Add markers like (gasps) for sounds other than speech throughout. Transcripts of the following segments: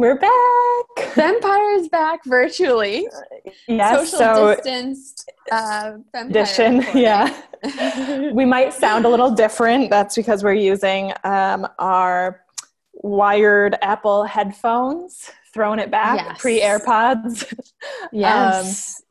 We're back. Fempire's back virtually. Yes, Social so distanced uh, Fempire edition. recording. Yeah. (laughs) we might sound a little different. That's because we're using um, our wired Apple headphones, throwing it back, Yes. pre AirPods. yes.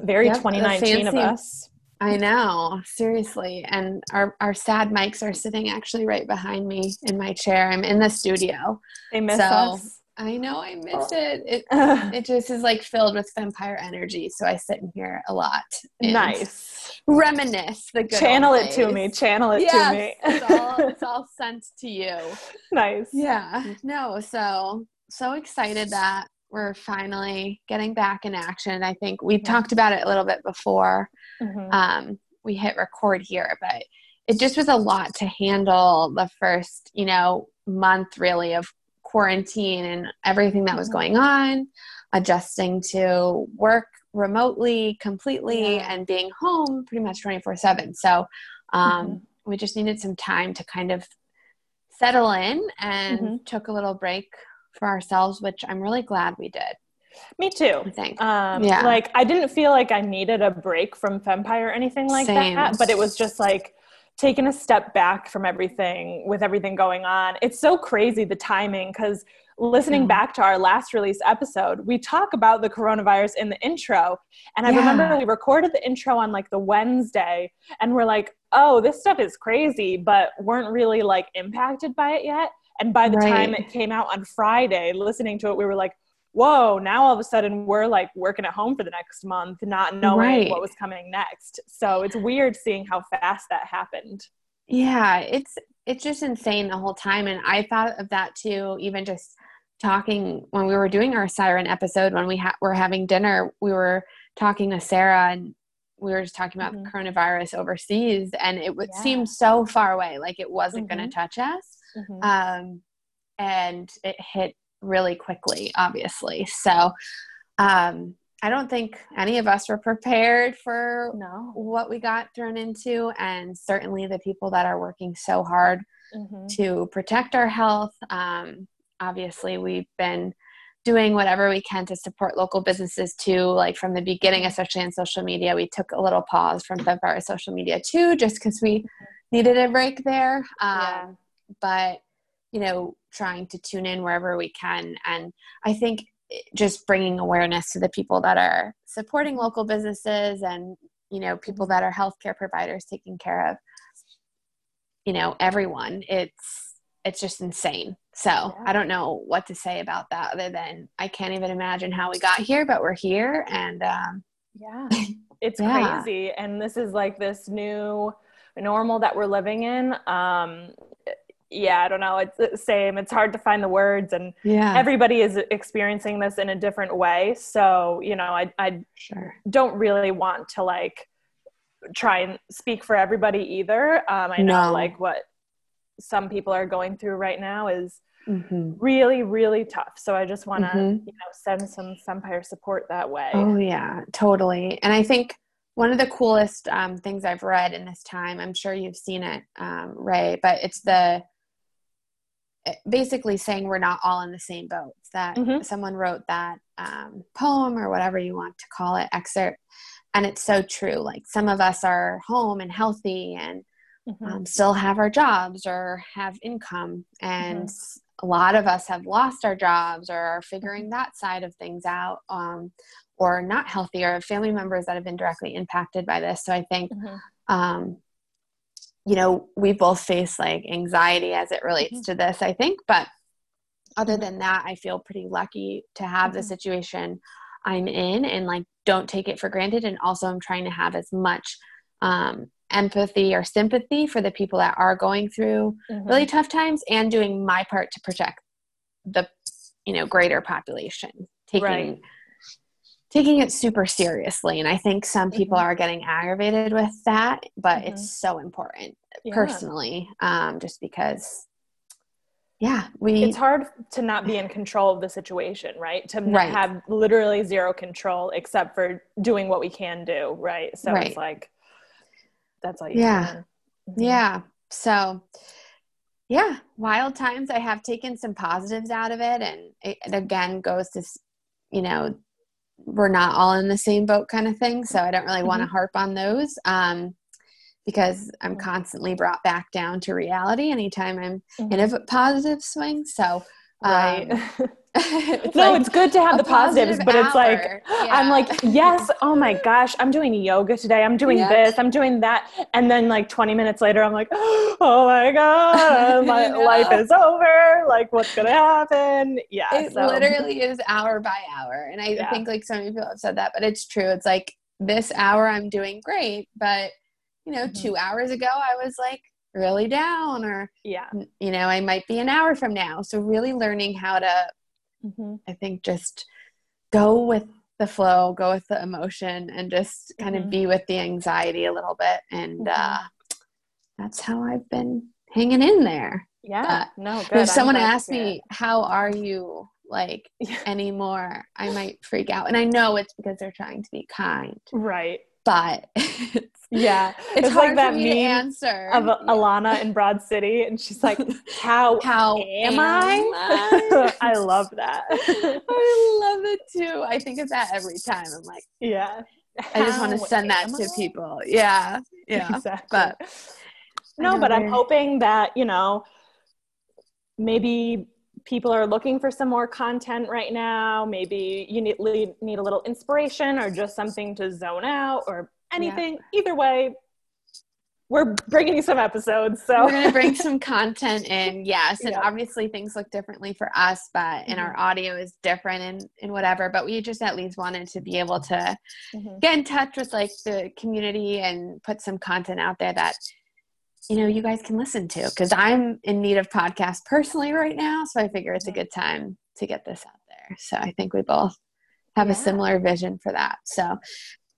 Very Yep, the 2019 of us. I know, seriously. And our, our sad mics are sitting actually right behind me in my chair. I'm in the studio. They miss So, us. I know I miss it. It Uh, (laughs) it just is like filled with Fempire energy. So I sit in here a lot. nice. Reminisce the good Channel it to me. Channel it yes, to me. it's all it's all (laughs) sent to you. nice. Yeah. No, so so excited that we're finally getting back in action. I think we Yeah. talked about it a little bit before Mhm. um, we hit record here, but it just was a lot to handle the first, you know, month really of quarantine and everything that was going on, adjusting to work remotely completely Yeah. and being home pretty much 24 7. So um, Mhm. we just needed some time to kind of settle in and Mhm. took a little break for ourselves, which I'm really glad we did. Me too. I think. Um, Yeah. Like I didn't feel like I needed a break from Fempire or anything like Same. that, but it was just like taking a step back from everything with everything going on. It's so crazy the timing because listening Yeah. back to our last release episode, we talk about the coronavirus in the intro. And I Yeah. remember we recorded the intro on like the Wednesday and we're like, oh, this stuff is crazy, but weren't really like impacted by it yet. And by the time it came out on Friday, listening to it, we were like, whoa, now all of a sudden we're like working at home for the next month, not knowing Right. what was coming next. So it's weird seeing how fast that happened. Yeah, it's it's just insane the whole time, and I thought of that too. Even just talking when we were doing our siren episode, when we ha- were having dinner, we were talking to Sarah, and we were just talking about Mhm. coronavirus overseas, and it would Yeah. seem so far away, like it wasn't going Mhm. to touch us, um, and it hit really quickly, obviously. So, um, I don't think any of us were prepared for no. what we got thrown into and certainly the people that are working so hard Mhm. to protect our health um, obviously we've been doing whatever we can to support local businesses too like from the beginning especially on social media we took a little pause from February social media too just because we needed a break there um, Yeah. but you know trying to tune in wherever we can and i think just bringing awareness to the people that are supporting local businesses and you know people that are healthcare providers taking care of you know everyone it's it's just insane so i don't know what to say about that other than i can't even imagine how we got here but we're here and um Yeah. (laughs) It's Yeah. crazy. And this is like this new normal that we're living in. Um, yeah, I don't know. It's the same. It's hard to find the words and yeah everybody is experiencing this in a different way. So, you know, I, I sure don't really want to like try and speak for everybody either. Um, I know like what some people are going through right now is hmm really, really tough. So I just want to, Mhm. you know, send some Fempire support that way. Oh yeah, totally. And I think one of the coolest um, things I've read in this time, I'm sure you've seen it, um, Ray, but it's the basically saying we're not all in the same boat. That Mhm. someone wrote that um, poem or whatever you want to call it excerpt, and it's so true. Like some of us are home and healthy and Mhm. um, still have our jobs or have income and a lot of us have lost our jobs or are figuring that side of things out um, or not healthy or family members that have been directly impacted by this so i think Mhm. um, you know we both face like anxiety as it relates Mhm. to this i think but other Mhm. than that i feel pretty lucky to have the Mhm. situation i'm in and like don't take it for granted and also i'm trying to have as much um, empathy or sympathy for the people that are going through Mhm. really tough times and doing my part to protect the you know greater population taking Right. Taking it super seriously and i think some people Mhm. are getting aggravated with that but Mhm. it's so important Yeah. personally um just because yeah we it's hard to not be in control of the situation, right? To Right. have literally zero control except for doing what we can do, right? So Right. it's like that's all you Yeah. can. Mhm. yeah so yeah, wild times. I have taken some positives out of it, and it, it again goes to, you know, we're not all in the same boat kind of thing. So I don't really want to Mhm. harp on those um, because I'm Mhm. constantly brought back down to reality anytime I'm Mhm. in a positive swing. So, right. (laughs) (laughs) it's no, like it's good to have the positives, positive but it's like hour. I'm like, yes, oh my gosh, I'm doing yoga today. I'm doing Yeah. this, I'm doing that. And then like 20 minutes later, I'm like, (gasps) oh my God, (laughs) my life is over. Like, what's gonna happen? Yeah. it so- literally is hour by hour and i Yeah. think like so many people have said that but it's true it's like this hour i'm doing great but you know Mhm. two hours ago i was like really down or Yeah. you know i might be an hour from now so really learning how to hmm i think just go with the flow go with the emotion and just kind Mhm. of be with the anxiety a little bit and Mhm. uh that's how i've been hanging in there Yeah. no, good. if someone asks me how are you like (laughs) anymore i might freak out and i know it's because they're trying to be kind. Right. But it's, (laughs) Yeah. it's, It's hard like that meme answer Of Yeah. Ilana in Broad City, and she's like, (laughs) How how am (laughs) I? I love that. i love it too i think of that every time i'm like yeah. i just want to send that am to I? people yeah yeah exactly. but no, but I'm hoping that you know maybe people are looking for some more content right now. Maybe you need need a little inspiration or just something to zone out or anything. Either way, we're bringing you some episodes. So we're gonna bring some content (laughs) in yes and Yeah. obviously things look differently for us but and our audio is different and and whatever but we just at least wanted to be able to Mhm. get in touch with like the community and put some content out there that you know you guys can listen to because i'm in need of podcasts personally right now so i figure it's a good time to get this out there so i think we both have Yeah. a similar vision for that so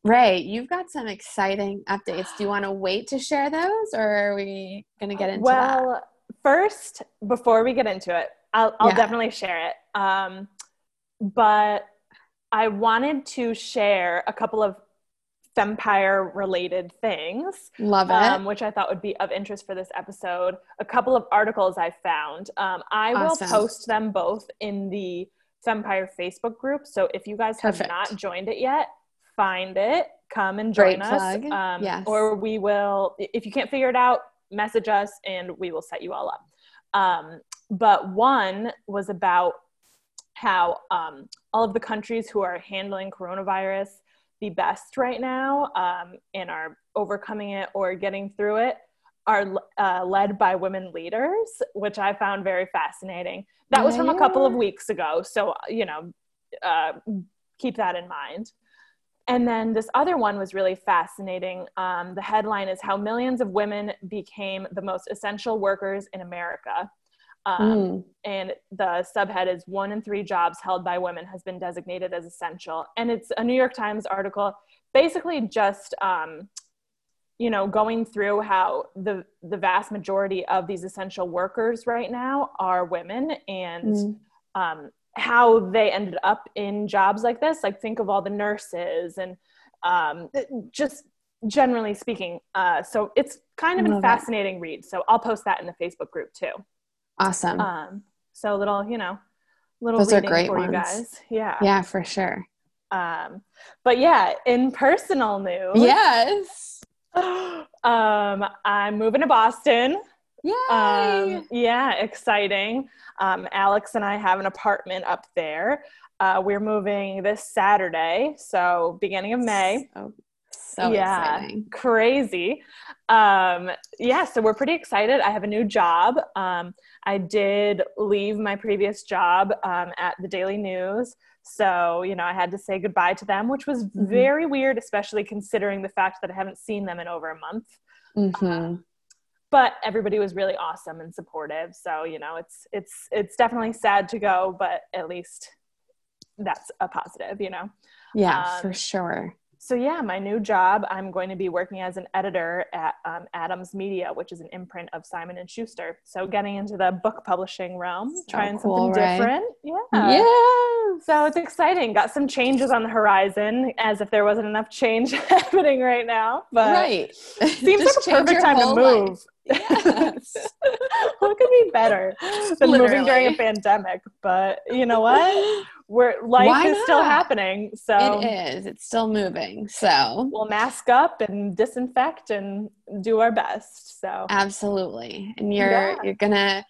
ray you've got some exciting updates do you want to wait to share those or are we going to get into that well, first, before we get into it, I'll, I'll Yeah. definitely share it. Um, but I wanted to share a couple of Fempire related things, love it um, which I thought would be of interest for this episode. A couple of articles I found. Um, I Awesome. will post them both in the Fempire Facebook group. So if you guys have not joined it yet, find it, come and join Great us. plug. Um, Yes. Or we will, if you can't figure it out, message us and we will set you all up. Um, but one was about how um, all of the countries who are handling coronavirus the best right now um, and are overcoming it or getting through it are uh, led by women leaders, which I found very fascinating. That was from a couple of weeks ago. So, you know, uh, keep that in mind. And then this other one was really fascinating. Um, the headline is How Millions of Women Became the Most Essential Workers in America. Um, Mm. and the subhead is One in three jobs held by women has been designated as essential. And it's a New York Times article, basically just, um, you know, going through how the, the vast majority of these essential workers right now are women and Mm. um, how they ended up in jobs like this. Like, think of all the nurses and um, just generally speaking. Uh, so it's kind of a fascinating read. So I'll post that in the Facebook group too. Awesome Um, so a little, you know, little Those are great for you ones. guys. Yeah. yeah for sure Um, but yeah, in personal news, yes (gasps) um, I'm moving to Boston. Yay! Um, yeah, exciting. Um, Alex and I have an apartment up there. Uh, we're moving this Saturday, so beginning of May. So, so Yeah. exciting. Crazy. Um, yeah, so we're pretty excited. I have a new job. Um, I did leave my previous job um, at the Daily News. So, you know, I had to say goodbye to them, which was Mhm. very weird, especially considering the fact that I haven't seen them in over a month. hmm But everybody was really awesome and supportive. So, you know, it's it's it's definitely sad to go, but at least that's a positive, you know. Yeah, um, for sure. So yeah, my new job, I'm going to be working as an editor at um, Adams Media, which is an imprint of Simon and Schuster. So getting into the book publishing realm, So trying cool, something Ray. different. Yeah. yeah. So it's exciting. Got some changes on the horizon, as if there wasn't enough change (laughs) happening right now. But right. (laughs) seems like a perfect time to move. life. Yes. (laughs) what could be better than moving during a pandemic? But you know what? We're life Why is still happening. So It is. It's still moving. So we'll mask up and disinfect and do our best. So absolutely. And you're Yeah. you're gonna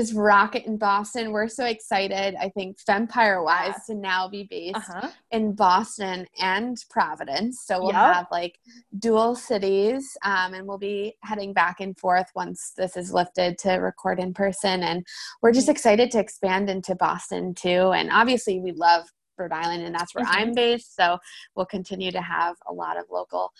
just rock it in Boston. We're so excited. I think Fempire wise Yeah. to now be based uh-huh. in Boston and Providence. So we'll Yep. have like dual cities, um, and we'll be heading back and forth once this is lifted to record in person. And we're just excited to expand into Boston too. And obviously, we love Rhode Island, and that's where Mhm. I'm based. So we'll continue to have a lot of local.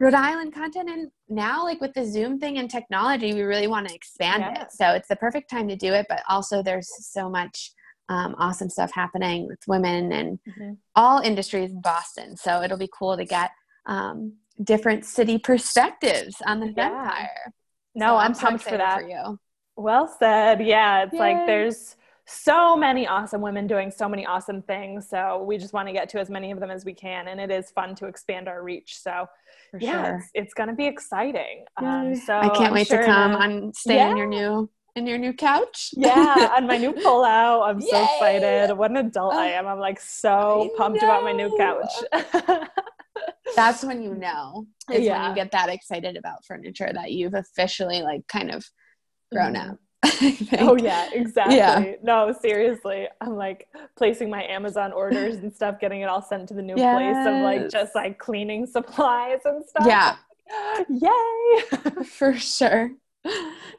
Rhode Island content and now like with the Zoom thing and technology, we really want to expand Yeah. it. So it's the perfect time to do it, but also there's so much um, awesome stuff happening with women and Mhm. all industries in Boston. So it'll be cool to get um, different city perspectives on the Yeah. empire. No, I'm, so pumped for that. For you. Well said. Yeah, it's Yay. like there's so many awesome women doing so many awesome things. So we just want to get to as many of them as we can, and it is fun to expand our reach. So For yeah, sure. it's, it's going to be exciting. Um, so I can't I'm wait sure to come to- on stay in your new in your new couch. yeah, on my new (laughs) pullout. I'm so excited. What an adult I am. I'm like so I pumped about my new couch. (laughs) That's when you know is when Yeah. you get that excited about furniture that you've officially like kind of grown Mhm. up. (laughs) Oh yeah, exactly. Yeah. No, seriously. I'm like placing my Amazon orders and stuff, getting it all sent to the new place. I'm like just like cleaning supplies and stuff. Yeah, (gasps) Yay. (laughs) for sure.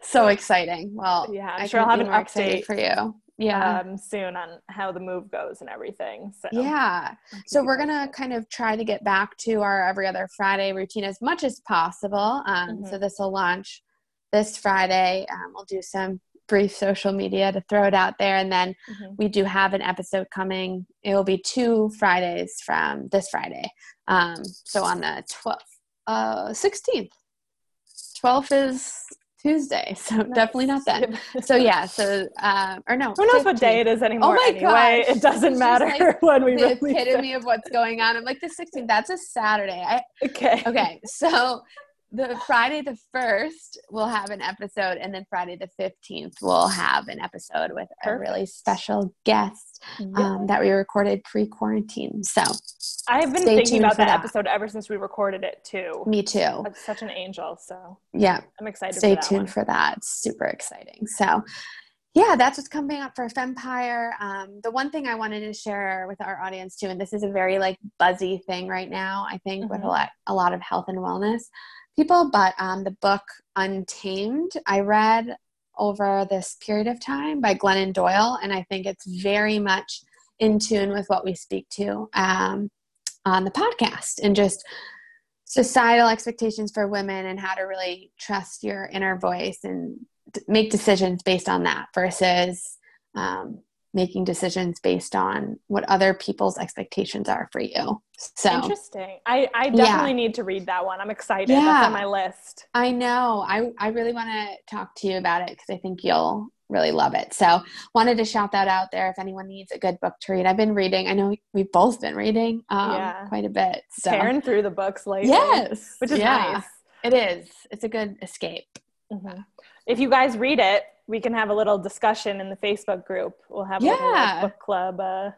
So exciting. Well, Yeah, I'm I sure I'll have an update. for you. Yeah. um soon on how the move goes and everything. So yeah. So we're gonna kind of try to get back to our every other Friday routine as much as possible. Um, So Mhm. this will launch this Friday. Um, we'll do some brief social media to throw it out there, and then Mhm. we do have an episode coming. It will be two Fridays from this Friday. Um, so on the twelfth, uh, sixteenth. Twelfth is Tuesday, (laughs) so definitely not then. So yeah, so um, or no, Who knows what day it is anymore Oh my anyway? gosh. It doesn't It's matter like (laughs) when we the epitome it. of what's going on. I'm like the 16th. That's a Saturday. I, (laughs) Okay. okay, so the Friday the first we'll have an episode, and then Friday the 15th we'll have an episode with a really special guest um, that we recorded pre-quarantine. So I've been thinking about that, that. episode ever since we recorded it too. me too. That's such an angel. So Yeah, I'm excited. stay for tuned one. for that. It's super exciting. So, yeah, that's what's coming up for Fempire. Um, the one thing I wanted to share with our audience too, and this is a very like buzzy thing right now, I think, with a Mhm. lot, a lot of health and wellness people. But um, the book Untamed, I read over this period of time by Glennon Doyle, and I think it's very much in tune with what we speak to um, on the podcast and just societal expectations for women and how to really trust your inner voice and make decisions based on that versus um, making decisions based on what other people's expectations are for you. So Interesting. I, I Yeah. definitely need to read that one. I'm excited. That's Yeah. on my list. I know I, I really want to talk to you about it because I think you'll really love it. So wanted to shout that out there if anyone needs a good book to read. I've been reading. I know we've both been reading um, Yeah. quite a bit. So Tearing through the books lately. yes, Which is yeah, nice. It is. It's a good escape. Mhm. If you guys read it, we can have a little discussion in the Facebook group. We'll have a little like, book club. Uh,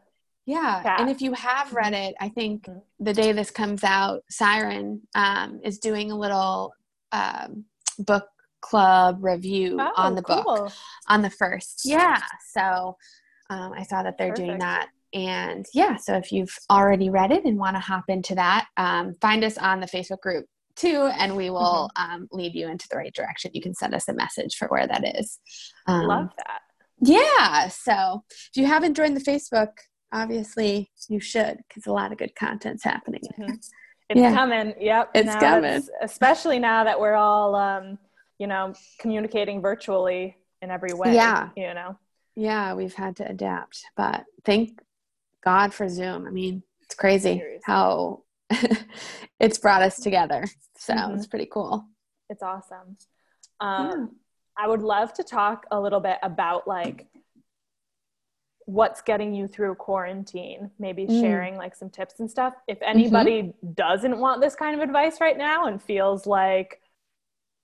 Yeah. Yeah. And if you have read it, I think Mhm. the day this comes out, Siren um, is doing a little um, book club review on the book Oh, on the first. Yeah. So um, I saw that they're doing that. And yeah, so if you've already read it and want to hop into that, um, find us on the Facebook group too, and we will Mm-hmm. um, lead you into the right direction. You can send us a message for where that is. Um, Love that. yeah. So if you haven't joined the Facebook, obviously you should because a lot of good content's happening. Mhm. (laughs) It's Yeah. coming. Yep. It's Now coming. that's- especially now that we're all, um, you know, communicating virtually in every way. Yeah. You know. Yeah, we've had to adapt, but thank God for Zoom. I mean, it's crazy Seriously. how (laughs) it's brought us together. So Mhm. it's pretty cool. It's awesome. Um, I would love to talk a little bit about like what's getting you through quarantine, maybe Mm. sharing like some tips and stuff. If anybody doesn't want this kind of advice right now and feels like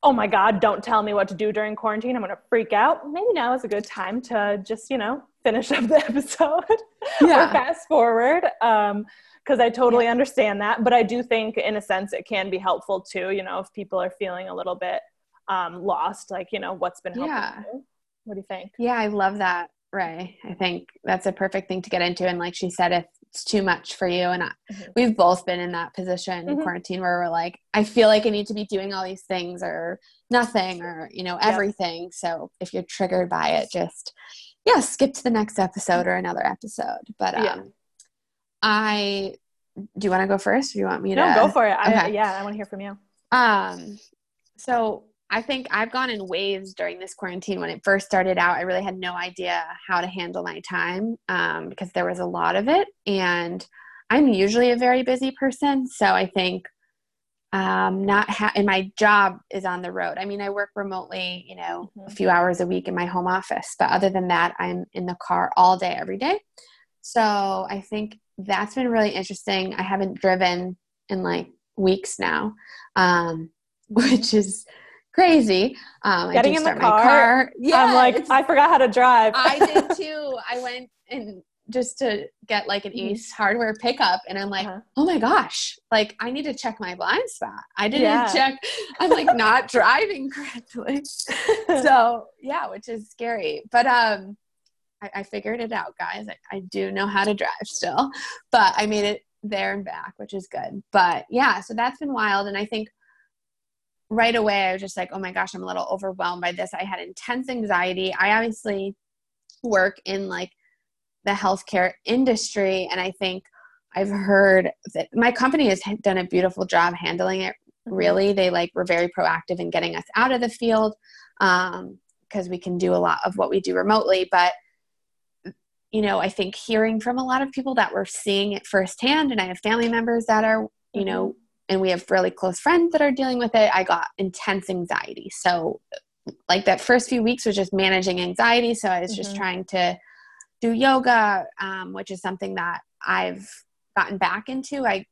oh my God, don't tell me what to do during quarantine. I'm going to freak out. Maybe now is a good time to just, you know, finish (laughs) up the episode yeah. or fast forward. Um, because I totally yeah. understand that. But I do think, in a sense, it can be helpful too. You know, if people are feeling a little bit um, lost, like you know, what's been helpful. Yeah. What do you think? Yeah, I love that, Ray. I think that's a perfect thing to get into. And like she said, if it's too much for you, and I, mm-hmm. we've both been in that position mm-hmm. quarantine where we're like, I feel like I need to be doing all these things or nothing or you know everything. Yep. So if you're triggered by it, just yeah, skip to the next episode or another episode. But um, yeah. I do you want to go first? Or you want me to? No, go for it. Okay. I, yeah, I want to hear from you. Um, so I think I've gone in waves during this quarantine. When it first started out, I really had no idea how to handle my time um, because there was a lot of it, and I'm usually a very busy person. So I think um, not ha- and my job is on the road. I mean, I work remotely, you know, mm-hmm. a few hours a week in my home office, but other than that, I'm in the car all day, every day. So I think that's been really interesting. I haven't driven in like weeks now, um, (laughs) which is crazy. Um, Getting in the car, car. Yeah, I'm like, I forgot how to drive. I did (laughs) too. I went and just to get like an mm-hmm. Hardware pickup, and I'm like, uh-huh. oh my gosh, like I need to check my blind spot. I didn't yeah. check. I'm like not (laughs) driving correctly. so yeah, which is scary. But um, I, I figured it out, guys. I, I do know how to drive still, (laughs) but I made it there and back, which is good. But yeah, so that's been wild. And I think right away I was just like, oh my gosh, I'm a little overwhelmed by this. I had intense anxiety. I obviously work in like the healthcare industry, and I think I've heard that my company has done a beautiful job handling it. Mm-hmm. Really, they like were very proactive in getting us out of the field because um, we can do a lot of what we do remotely. But you know, I think hearing from a lot of people that were seeing it firsthand, and I have family members that are, you know, mm-hmm. and we have really close friends that are dealing with it, I got intense anxiety. So, like that first few weeks was just managing anxiety. So, I was mm-hmm. just trying to do yoga, um, which is something that I've gotten back into. I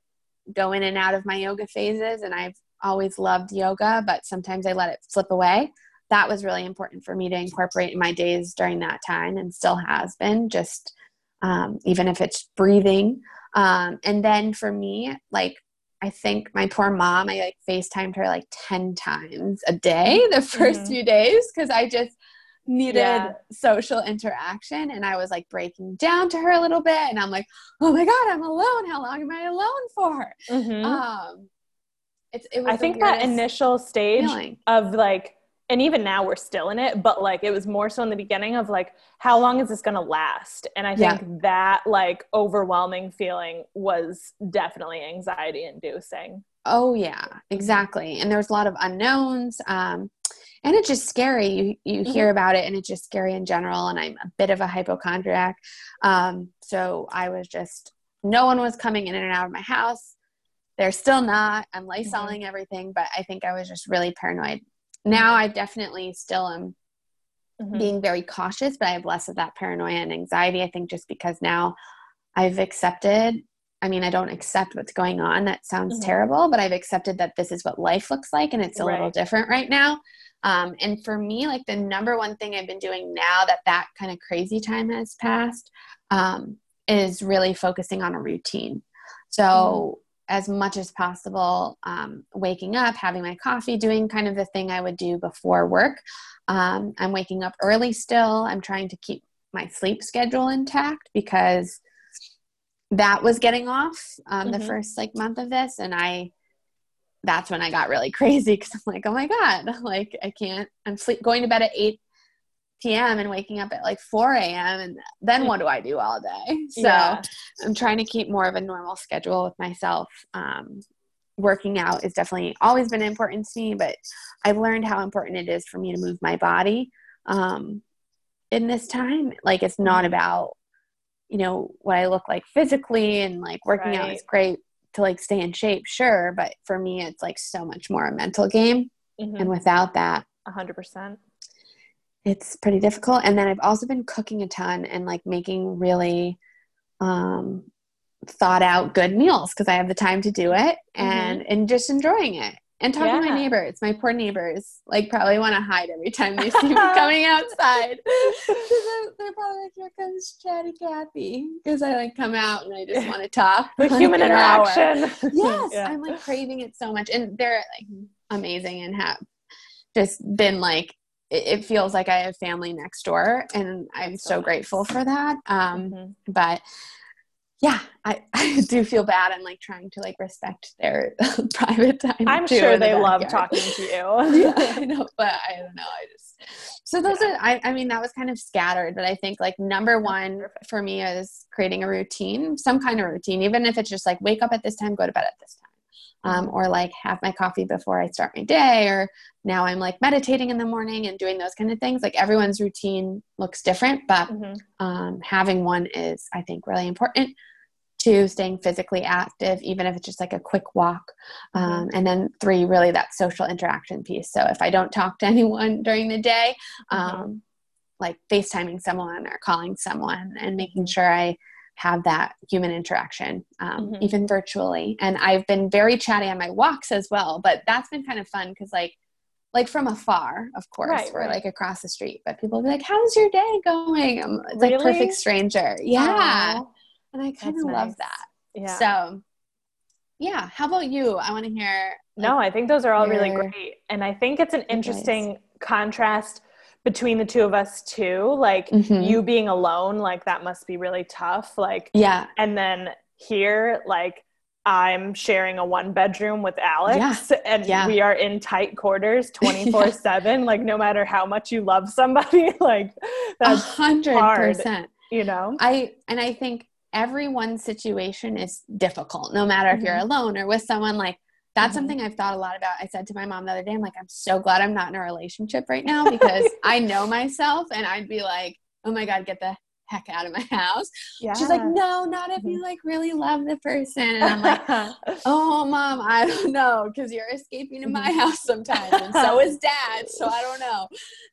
go in and out of my yoga phases, and I've always loved yoga, but sometimes I let it slip away that was really important for me to incorporate in my days during that time and still has been just um, even if it's breathing um, and then for me like i think my poor mom i like facetimed her like 10 times a day (laughs) the 1st mm-hmm. few days because i just needed yeah. social interaction and i was like breaking down to her a little bit and i'm like oh my god i'm alone how long am i alone for mm-hmm. um it's, it was i think that initial stage feeling. of like and even now we're still in it but like it was more so in the beginning of like how long is this going to last and i think yeah. that like overwhelming feeling was definitely anxiety inducing oh yeah exactly and there's a lot of unknowns um, and it's just scary you you mm-hmm. hear about it and it's just scary in general and i'm a bit of a hypochondriac um, so i was just no one was coming in and out of my house they're still not i'm mm-hmm. lysoling mm-hmm. everything but i think i was just really paranoid now I definitely still am mm-hmm. being very cautious, but I have less of that paranoia and anxiety. I think just because now I've accepted. I mean, I don't accept what's going on. That sounds mm-hmm. terrible, but I've accepted that this is what life looks like and it's a right. little different right now. Um, and for me, like the number one thing I've been doing now that that kind of crazy time has passed um, is really focusing on a routine. So, mm-hmm as much as possible um, waking up having my coffee doing kind of the thing i would do before work um, i'm waking up early still i'm trying to keep my sleep schedule intact because that was getting off um, mm-hmm. the first like month of this and i that's when i got really (laughs) crazy because i'm like oh my god (laughs) like i can't i'm sleep going to bed at 8 p.m. and waking up at like 4 a.m. and then what do I do all day? So yeah. I'm trying to keep more of a normal schedule with myself. Um, working out has definitely always been important to me, but I've learned how important it is for me to move my body um, in this time. Like it's not mm-hmm. about you know what I look like physically and like working right. out is great to like stay in shape, sure, but for me it's like so much more a mental game. Mm-hmm. And without that, 100% it's pretty difficult. And then I've also been cooking a ton and like making really um, thought out good meals because I have the time to do it mm-hmm. and mm-hmm. and just enjoying it. and talking yeah. to my neighbors. My poor neighbors, like, probably want to hide every time they see me (laughs) coming outside. (laughs) they're, they're, probably like, "Here comes Chatty Cathy," because I like come out and I just (laughs) want to talk. The like human interaction. yes, yeah. I'm like craving it so much, and they're like amazing and have just been like. It, feels like I have family next door, and I'm so, so grateful for that. Um, mm-hmm. But yeah, I, (laughs) I do feel bad and like trying to like respect their (laughs) private time. I'm sure they the love talking to you. (laughs) yeah, I know, but I don't know. I just so those yeah. are I, I mean that was kind of scattered, but I think like number one for me is creating a routine, some kind of routine, even if it's just like wake up at this time, go to bed at this time. Um, or like have my coffee before I start my day, or now I'm like meditating in the morning and doing those kind of things. Like everyone's routine looks different, but mm-hmm. um, having one is, I think, really important two staying physically active even if it's just like a quick walk mm-hmm. um, and then three really that social interaction piece so if i don't talk to (laughs) anyone during the day mm-hmm. um, mm-hmm. like facetiming someone or calling someone and making mm-hmm. sure i have that human interaction um, mm-hmm. even virtually and i've been very chatty on my walks as well but that's been kind of fun because like like from afar, of course, right, we're right. like across the street, but people be like, "How's your day going?" I'm it's really? like perfect stranger. Yeah. Aww. And I kind of nice. love that. Yeah. So, yeah. How about you? I want to hear. Like, no, I think those are all really great. And I think it's an interesting advice. contrast between the two of us too. Like mm-hmm. you being alone, like that must be really tough. Like, yeah. And then here, like, I'm sharing a one bedroom with Alex yeah. and yeah. we are in tight quarters (laughs) 24 7. Like, no matter how much you love somebody, (laughs) like, that's 100%. Hard, you know? I, and I think everyone's situation is difficult, no matter if mm-hmm. you're alone or with someone. Like, that's mm-hmm. something I've thought a lot about. I said to my mom the other day, I'm like, I'm so glad I'm not in a relationship right now because (laughs) I know myself and I'd be like, oh my God, get the heck out of my house. Yeah. She's like, no, not if you mm-hmm. like really love the person. And I'm like, (laughs) oh, mom, I don't know because you're escaping to my mm-hmm. house sometimes, and so is dad. So I don't know.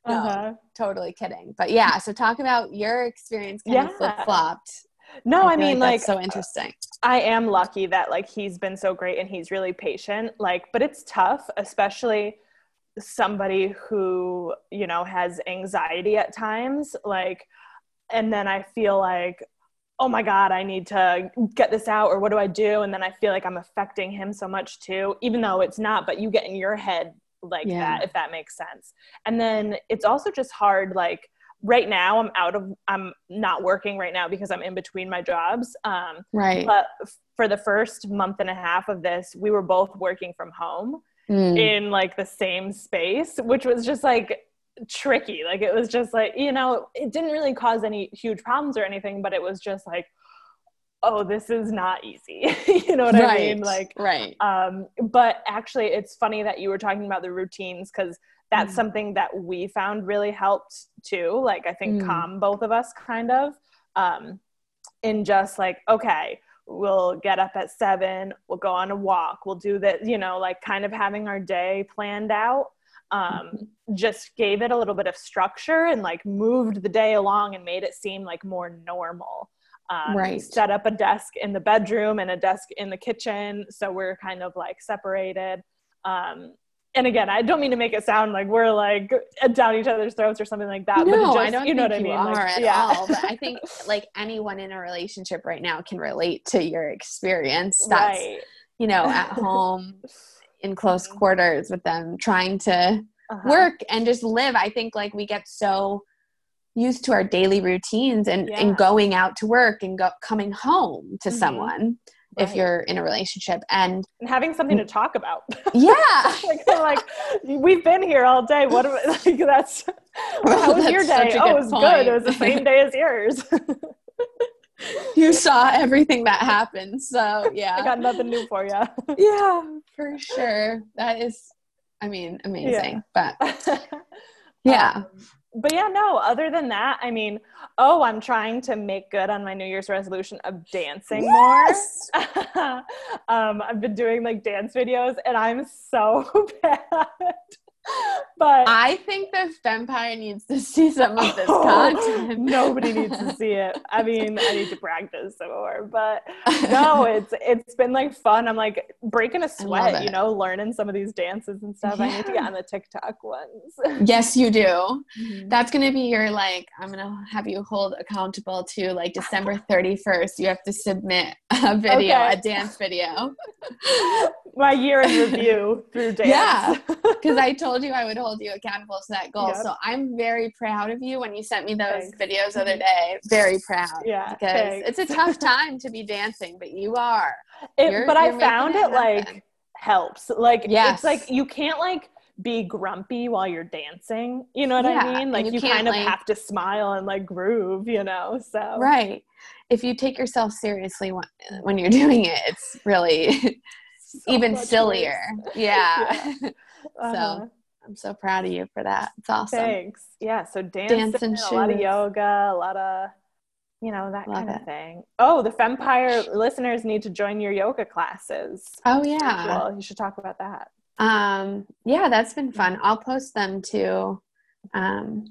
No, uh-huh. totally kidding. But yeah, so talk about your experience kind yeah. of flip flopped no, I, I mean like, like so interesting. I am lucky that like he's been so great and he's really patient. Like, but it's tough, especially somebody who, you know, has anxiety at times. Like, and then I feel like, oh my God, I need to get this out, or what do I do? And then I feel like I'm affecting him so much too, even though it's not, but you get in your head like yeah. that, if that makes sense. And then it's also just hard, like, right now i'm out of i'm not working right now because i'm in between my jobs. Um, right. but for the first month and a half of this we were both working from home mm. in like the same space which was just like tricky. Like it was just like you know it didn't really cause any huge problems or anything but it was just like oh this is not easy. (laughs) You know what right. i mean? Like right. um but actually it's funny that you were talking about the routines because that's mm. something that we found really helped too like i think mm. calm both of us kind of um in just like okay we'll get up at seven we'll go on a walk we'll do that you know like kind of having our day planned out um, mm-hmm. just gave it a little bit of structure and like moved the day along and made it seem like more normal um, right set up a desk in the bedroom and a desk in the kitchen so we're kind of like separated um, and again, I don't mean to make it sound like we're like down each other's throats or something like that. No, but just, I don't you know think what I mean. Are like, at yeah. all. But I think (laughs) like anyone in a relationship right now can relate to your experience. That's right. you know at (laughs) home in close mm-hmm. quarters with them trying to uh-huh. work and just live. I think like we get so used to our daily routines and, yeah. and going out to work and go, coming home to mm-hmm. someone right. if you're in a relationship and, and having something to talk about. (laughs) Yeah. (laughs) like, like, we've been here all day. What I, (laughs) like that's well, how was your day? Oh, it was point. good. It was the same day as yours. you saw everything that happened. So yeah. I got nothing new for you. yeah, for sure. That is I mean, amazing. Yeah. But yeah. Um, but yeah, no, other than that, I mean, oh, I'm trying to make good on my New Year's resolution of dancing yes! more. (laughs) um, I've been doing like dance videos and I'm so (laughs) bad. (laughs) but I think the Fempire needs to see some of this Oh, content. (laughs) Nobody needs to see it. I mean, I need to practice some more, but no, (laughs) it's it's been like fun. I'm like breaking a sweat, you know, learning some of these dances and stuff. I need to get on the TikTok ones. yes, you do. Mm-hmm. That's gonna be your like. I'm gonna have you hold accountable to like December 31st. You have to submit a video, Okay. a dance video. My year in review through dance. Yeah. Because I told you I would hold you accountable to that goal. Yep. So I'm very proud of you when you sent me those Thanks. videos the other day. Very proud. Yeah, Because thanks. it's a tough time to be dancing, but you are. It- You're- but you're I found it it, like helps. Like Yes. it's like you can't like be grumpy while you're dancing. You know what Yeah, I mean? Like you you, kind of like- have to smile and like groove, you know? So Right. If you take yourself seriously when, when you're (laughs) doing it, it's really so even sillier. worse. Yeah. (laughs) (laughs) Uh-huh. I'm so proud of you for that. It's awesome. Thanks. Yeah. So dancing, Dance and a lot of yoga, a lot of, you know, that Love kind of thing. Oh, the Fempire listeners need to join your yoga classes. Oh yeah. Well, you should talk about that. Um, yeah, that's been fun. I'll post them to um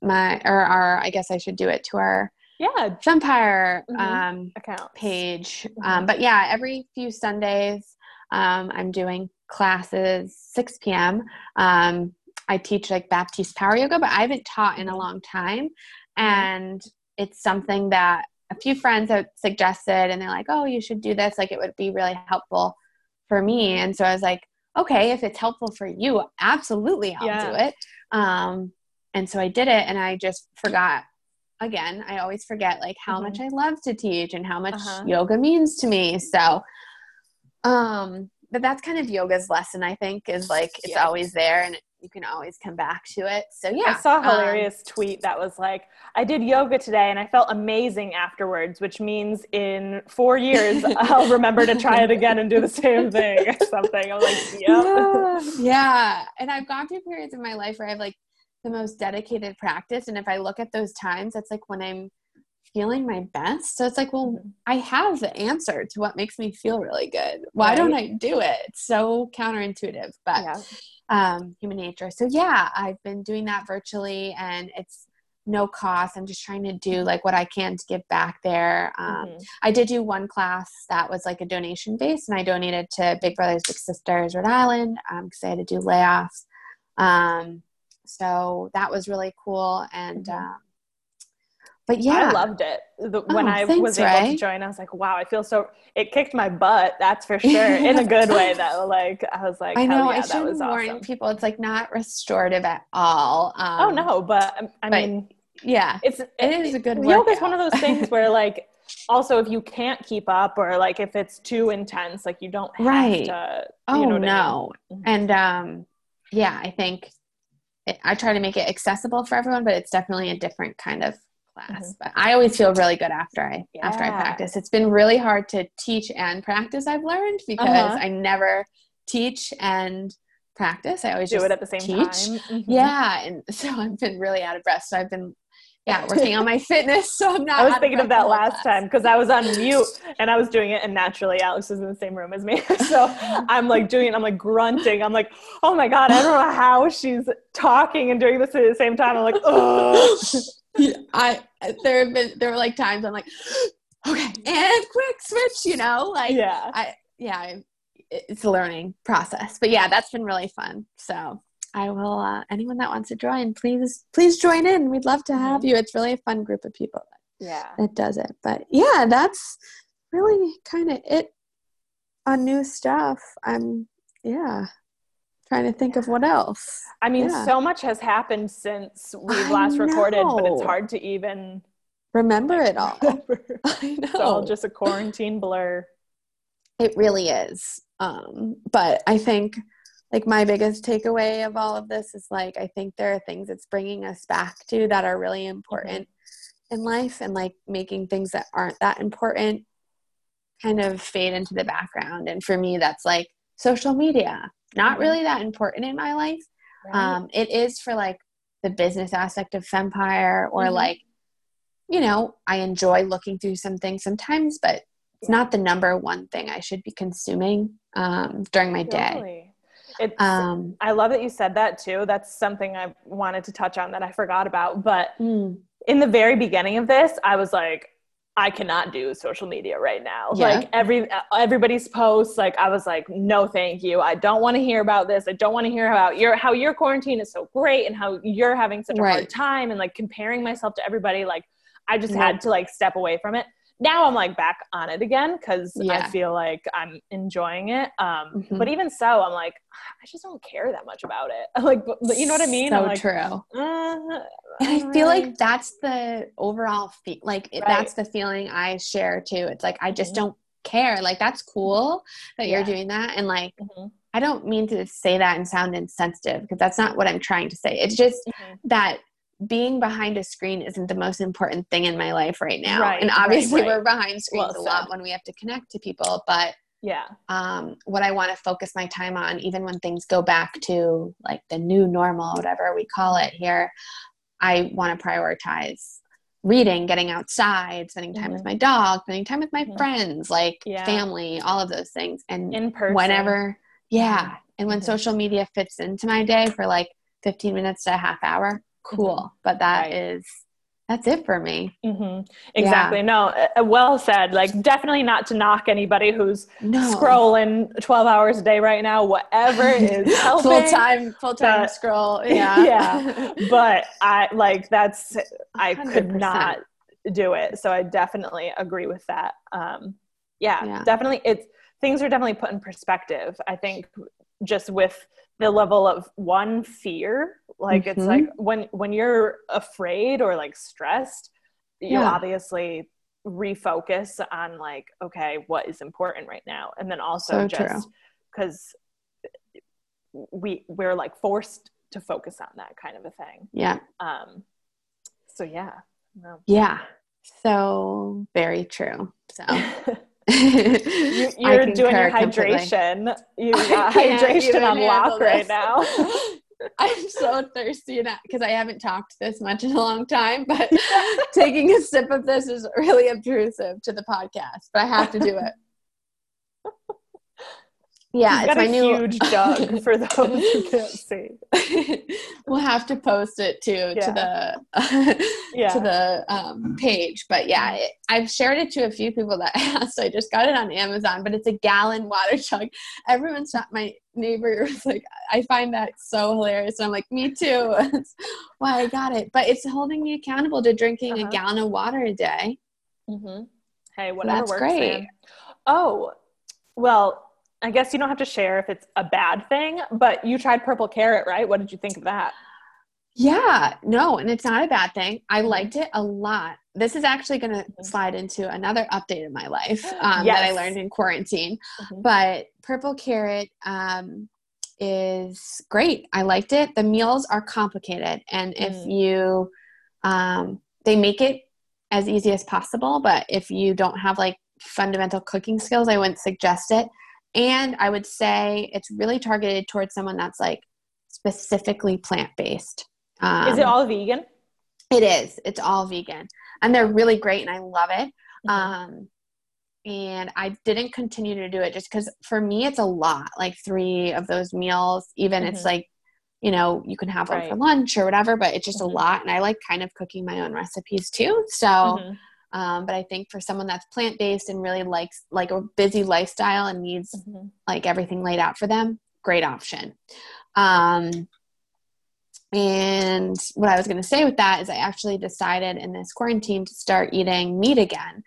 my or our I guess I should do it to our Yeah. Fempire Mhm. um Account. page. Mhm. Um, but yeah, every few Sundays, um, I'm doing classes 6 p.m. Um, I teach like Baptiste Power Yoga, but I haven't taught in a long time, and it's something that a few friends have suggested, and they're like, "Oh, you should do this. Like, it would be really helpful for me." And so I was like, "Okay, if it's helpful for you, absolutely, I'll Yeah. do it." Um, and so I did it, and I just forgot again i always forget like how Mhm. much i love to teach and how much Uh-huh. yoga means to me so um but that's kind of yoga's lesson i think is like it's Yeah. always there and you can always come back to it so yeah I saw a um, hilarious tweet that was like, I did yoga today and I felt amazing afterwards, which means in four years (laughs) I'll remember to try it again and do the same thing or something. I'm like, (laughs) yep. yeah, yeah and i've gone through periods in my life where i have like the most dedicated practice and if i look at those times that's like when i'm feeling my best so it's like well Mhm. i have the answer to what makes me feel really good why don't i do it it's so counterintuitive but Yeah. um, human nature. So yeah, I've been doing that virtually, and it's no cost. I'm just trying to do like what I can to give back there. Um, Mhm. I did do one class that was like a donation base, and I donated to Big Brothers Big Sisters Rhode Island because I had to do layoffs. Um, so that was really cool, and Mhm. But yeah, I loved it. The, when Oh, I thanks, was able Ray. to join, I was like, wow, I feel so, it kicked my butt. That's for (laughs) sure. In a good way though. Like, I was like, I know yeah, I that shouldn't warn awesome. people. It's like not restorative at all. Um, Oh no, but um, I but mean, yeah, it's it is a good yoga is one of those things where (laughs) like also if you can't keep up or like if it's too intense like you don't have Right. to Oh you know no. Mhm. And um yeah, I think it, I try to make it accessible for everyone, but it's definitely a different kind of class. But I always feel really good after I after I Mm-hmm. Practice. It's been really hard to teach and practice. I've learned because Uh-huh. I never teach and practice. I always do it at the same teach. time Mhm. Yeah, and (laughs) so I've been really out of breath. So I've been yeah working on my (laughs) fitness. So I'm not. I was thinking of that last class. time because I was on mute (laughs) and I was doing it, and naturally Alex was in the same room as me. so I'm like doing it, I'm like grunting. I'm like, oh my God, I don't know how she's talking and doing this at the same time. I'm like, oh, Yeah, I there have been there were like times I'm like, (gasps) okay, and quick switch, you know, like yeah. I yeah, I, it's a learning process, but yeah, that's been really fun. So I will uh, anyone that wants to join, please please join in. We'd love to have you. It's really a fun group of people Yeah. that does it. But yeah, that's really kind of it on new stuff. I'm yeah trying to think of what else. I mean, Yeah. so much has happened since we've last recorded, but it's hard to even Remember it all. (laughs) remember. (laughs) I know. It's all just a quarantine blur. It really is. Um, but I think like my biggest takeaway of all of this is like I think there are things it's bringing us back to that are really important in life and like making things that aren't that important kind of fade into the background. And for me that's like social media. Not Mhm. really that important in my life. right? Um, it is for like the business aspect of Fempire or Mhm. like, you know, I enjoy looking through some things sometimes, but it's not the number one thing I should be consuming um, during my day. Totally. It's, um, I love that you said that too. That's something I wanted to touch on that I forgot about. But mm. in the very beginning of this, I was like, I cannot do social media right now. Yeah. Like every everybody's posts, like I was like, no, thank you. I don't want to hear about this. I don't want to hear about your how your quarantine is so great and how you're having such a right. hard time and like comparing myself to everybody. Like I just yeah. had to like step away from it now I'm like back on it again because yeah. I feel like I'm enjoying it. Um, mm-hmm. But even so, I'm like, (sighs) I just don't care that much about it. (laughs) like, but, but you know what I mean? So like, true. Uh, and I feel like that's the overall feel. like right. that's the feeling I share too. It's like I just mm-hmm. don't care. Like that's cool that yeah. you're doing that, and like. Mm-hmm. I don't mean to say that and sound insensitive because that's not what I'm trying to say. It's just mm-hmm. that being behind a screen isn't the most important thing in my life right now. Right, and obviously right, right. we're behind screens well a lot when we have to connect to people, but yeah. Um, what I want to focus my time on, even when things go back to like the new normal, whatever we call it here, I want to prioritize reading, getting outside, spending time mm-hmm. with my dog, spending time with my mm-hmm. friends, like yeah. family, all of those things. And in person. Whenever, yeah. And when mm-hmm. social media fits into my day for like 15 minutes to a half hour, cool. Mm-hmm. But that right. is that's it for me. Mm-hmm. Exactly. Yeah. No, uh, well said. Like, definitely not to knock anybody who's no. scrolling 12 hours a day right now, whatever (laughs) is full time, full time scroll. (laughs) Yeah. yeah. But I like that's, I 100%. could not do it. So I definitely agree with that. Um, yeah, yeah, definitely. It's things are definitely put in perspective. I think just with the level of one fear like mm-hmm. it's like when when you're afraid or like stressed you yeah. obviously refocus on like okay what is important right now. And then also so just because we we're like forced to focus on that kind of a thing. Yeah. Um so yeah. No. yeah. So very true. So (laughs) you, are doing your hydration. You (laughs) got hydration on lock right now. (laughs) I'm so thirsty now because I haven't talked this much in a long time, but (laughs) taking a sip of this is really obtrusive to the podcast, but I have to do it. Yeah, He's it's my new huge jug (laughs) for those who can't see. (laughs) we'll have to post it too yeah. (laughs) to the yeah. to the um, page. But yeah, it, I've shared it to a few people that asked. I just got it on Amazon, but it's a gallon water jug. Everyone stopped. My neighbor was like, "I find that so hilarious," and I'm like, "Me too." That's why I got it. But it's holding me accountable to drinking uh-huh. a gallon of water a day. Mm-hmm. Hey, whatever so works. Great. Man. Oh, well I guess you don't have to share if it's a bad thing, but you tried purple carrot, right? What did you think of that? Yeah, no, and it's not a bad thing. I mm-hmm. liked it a lot. This is actually going to mm-hmm. slide into another update in my life (gasps) um, yes. that I learned in quarantine. Mm-hmm. But purple carrot um, is great. I liked it. The meals are complicated, and mm. if you, um, they make it as easy as possible. But if you don't have like fundamental cooking skills, I wouldn't suggest it and I would say it's really targeted towards someone that's like specifically plant based. Um, is it all vegan? It is. It's all vegan. And they're really great and I love it. Mm-hmm. Um, and I didn't continue to do it just because for me it's a lot like three of those meals, even mm-hmm. it's like, you know, you can have one right. for lunch or whatever, but it's just mm-hmm. a lot. And I like kind of cooking my own recipes too. So, mm-hmm. Um, but I think for someone that's plant based and really likes like a busy lifestyle and needs mm-hmm. like everything laid out for them, great option. Um, and what I was going to say with that is I actually decided in this quarantine to start eating meat again,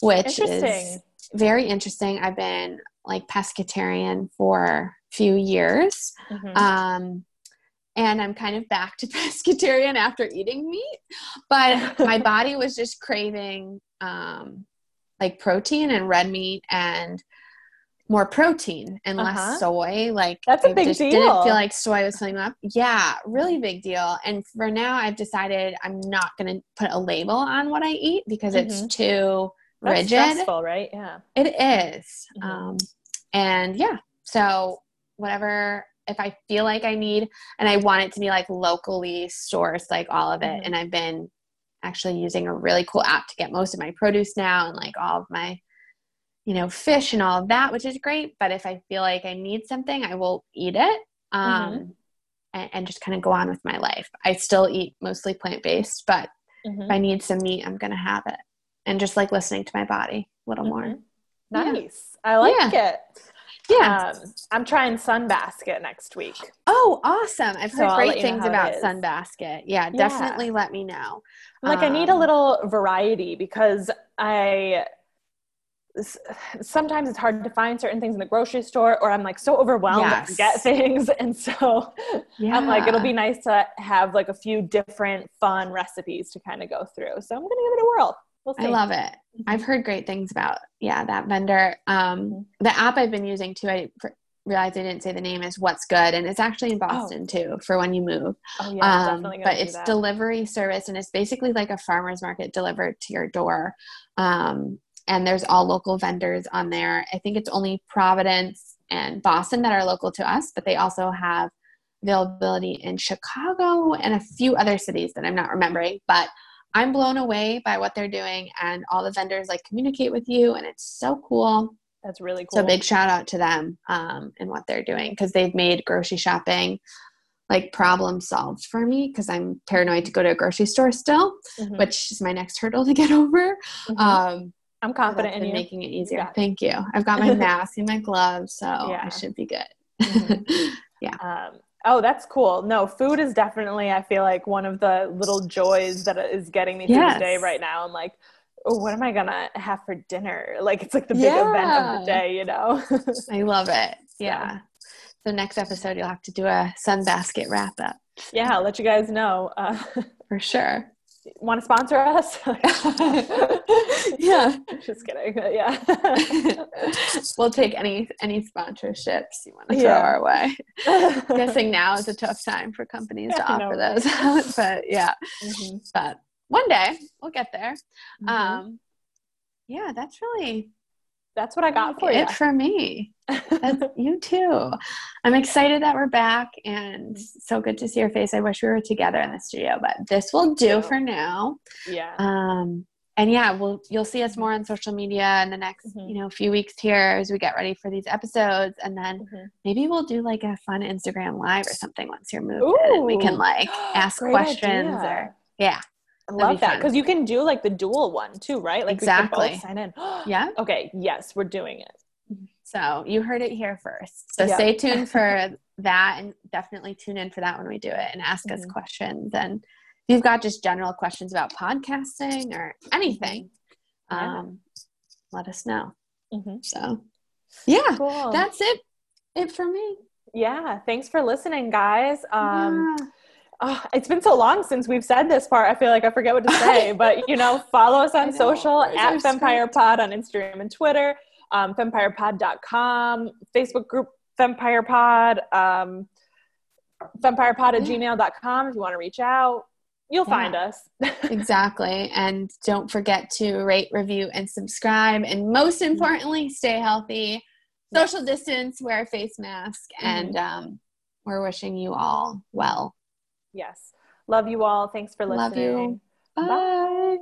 which is very interesting. I've been like pescatarian for a few years. Mm-hmm. Um, and I'm kind of back to (laughs) pescatarian after eating meat. But my (laughs) body was just craving um, like protein and red meat and more protein and less uh-huh. soy. Like that's a I big just deal. Didn't feel like soy was filling up. Yeah, really big deal. And for now, I've decided I'm not going to put a label on what I eat because mm-hmm. it's too that's rigid. Stressful, right? Yeah, it is. Mm-hmm. Um, and yeah, so whatever if I feel like I need and I want it to be like locally sourced, like all of it. Mm-hmm. And I've been actually using a really cool app to get most of my produce now and like all of my, you know, fish and all of that, which is great. But if I feel like I need something, I will eat it. um, mm-hmm. and, and, just kind of go on with my life. I still eat mostly plant based, but mm-hmm. if I need some meat, I'm going to have it. And just like listening to my body a little more. Mm-hmm. Nice. Yeah. I like yeah. it. Yeah. Um, I'm trying Sunbasket next week. Oh, awesome. I've heard so great things about Sunbasket. Yeah, yeah, definitely let me know. Like, um, I need a um, little variety because I sometimes it's hard to find certain things in the grocery store or i'm like so overwhelmed yes. to get things (laughs) and so yeah. i'm like it'll be nice to have like a few different fun recipes to kind of go through so i'm gonna give it a whirl we'll i love it mm-hmm. i've heard great things about yeah that vendor um, mm-hmm. the app i've been using too i realized i didn't say the name is what's good and it's actually in oh. boston oh. too for when you move oh, yeah, um, but it's that. delivery service and it's basically like a farmer's market delivered to your door um, and there's all local vendors on there. I think it's only Providence and Boston that are local to us, but they also have availability in Chicago and a few other cities that I'm not remembering. But I'm blown away by what they're doing, and all the vendors like communicate with you, and it's so cool. That's really cool. So big shout out to them um, and what they're doing because they've made grocery shopping like problem solved for me because I'm paranoid to go to a grocery store still, mm-hmm. which is my next hurdle (laughs) to get over. Mm-hmm. Um, I'm confident in you. making it easier. Yeah. Thank you. I've got my (laughs) mask and my gloves, so yeah. I should be good. Mm-hmm. (laughs) yeah. Um, oh, that's cool. No, food is definitely, I feel like, one of the little joys that is getting me through yes. the day right now. I'm like, oh, what am I gonna have for dinner? Like, it's like the big yeah. event of the day, you know? I love it. (laughs) Yeah. So, next episode, you'll have to do a sunbasket wrap up. Yeah, I'll let you guys know. Uh, (laughs) for sure want to sponsor us? (laughs) yeah, just kidding. Yeah, (laughs) we'll take any any sponsorships you want to throw yeah. our way. (laughs) Guessing now is a tough time for companies to offer those, but yeah, mm-hmm. but one day we'll get there. Mm-hmm. Um, yeah, that's really that's what I got for it you. for me. (laughs) you too. I'm excited that we're back and so good to see your face. I wish we were together in the studio, but this will do for now. Yeah. Um, and yeah, we'll you'll see us more on social media in the next mm-hmm. you know few weeks here as we get ready for these episodes, and then mm-hmm. maybe we'll do like a fun Instagram live or something once you're moved Ooh. in. We can like (gasps) ask questions idea. or yeah. I love that because you can do like the dual one too, right? Like exactly. sign in. (gasps) yeah. Okay. Yes, we're doing it. So you heard it here first. So stay (laughs) tuned for that and definitely tune in for that when we do it and ask mm-hmm. us questions. And if you've got just general questions about podcasting or anything, yeah. um, let us know. Mm-hmm. So yeah, cool. that's it. It for me. Yeah. Thanks for listening, guys. Um, yeah oh, it's been so long since we've said this part. I feel like I forget what to say, (laughs) but you know, follow us on social at Fempire Pod on Instagram and Twitter, um, fempirepod.com, Facebook group Fempire Pod, um, fempirepod at gmail.com if you want to reach out. You'll yeah. find us. (laughs) exactly. And don't forget to rate, review, and subscribe. And most mm-hmm. importantly, stay healthy, social distance, wear a face mask, mm-hmm. and um, we're wishing you all well. Yes. Love you all. Thanks for listening. Love you. Bye. Bye.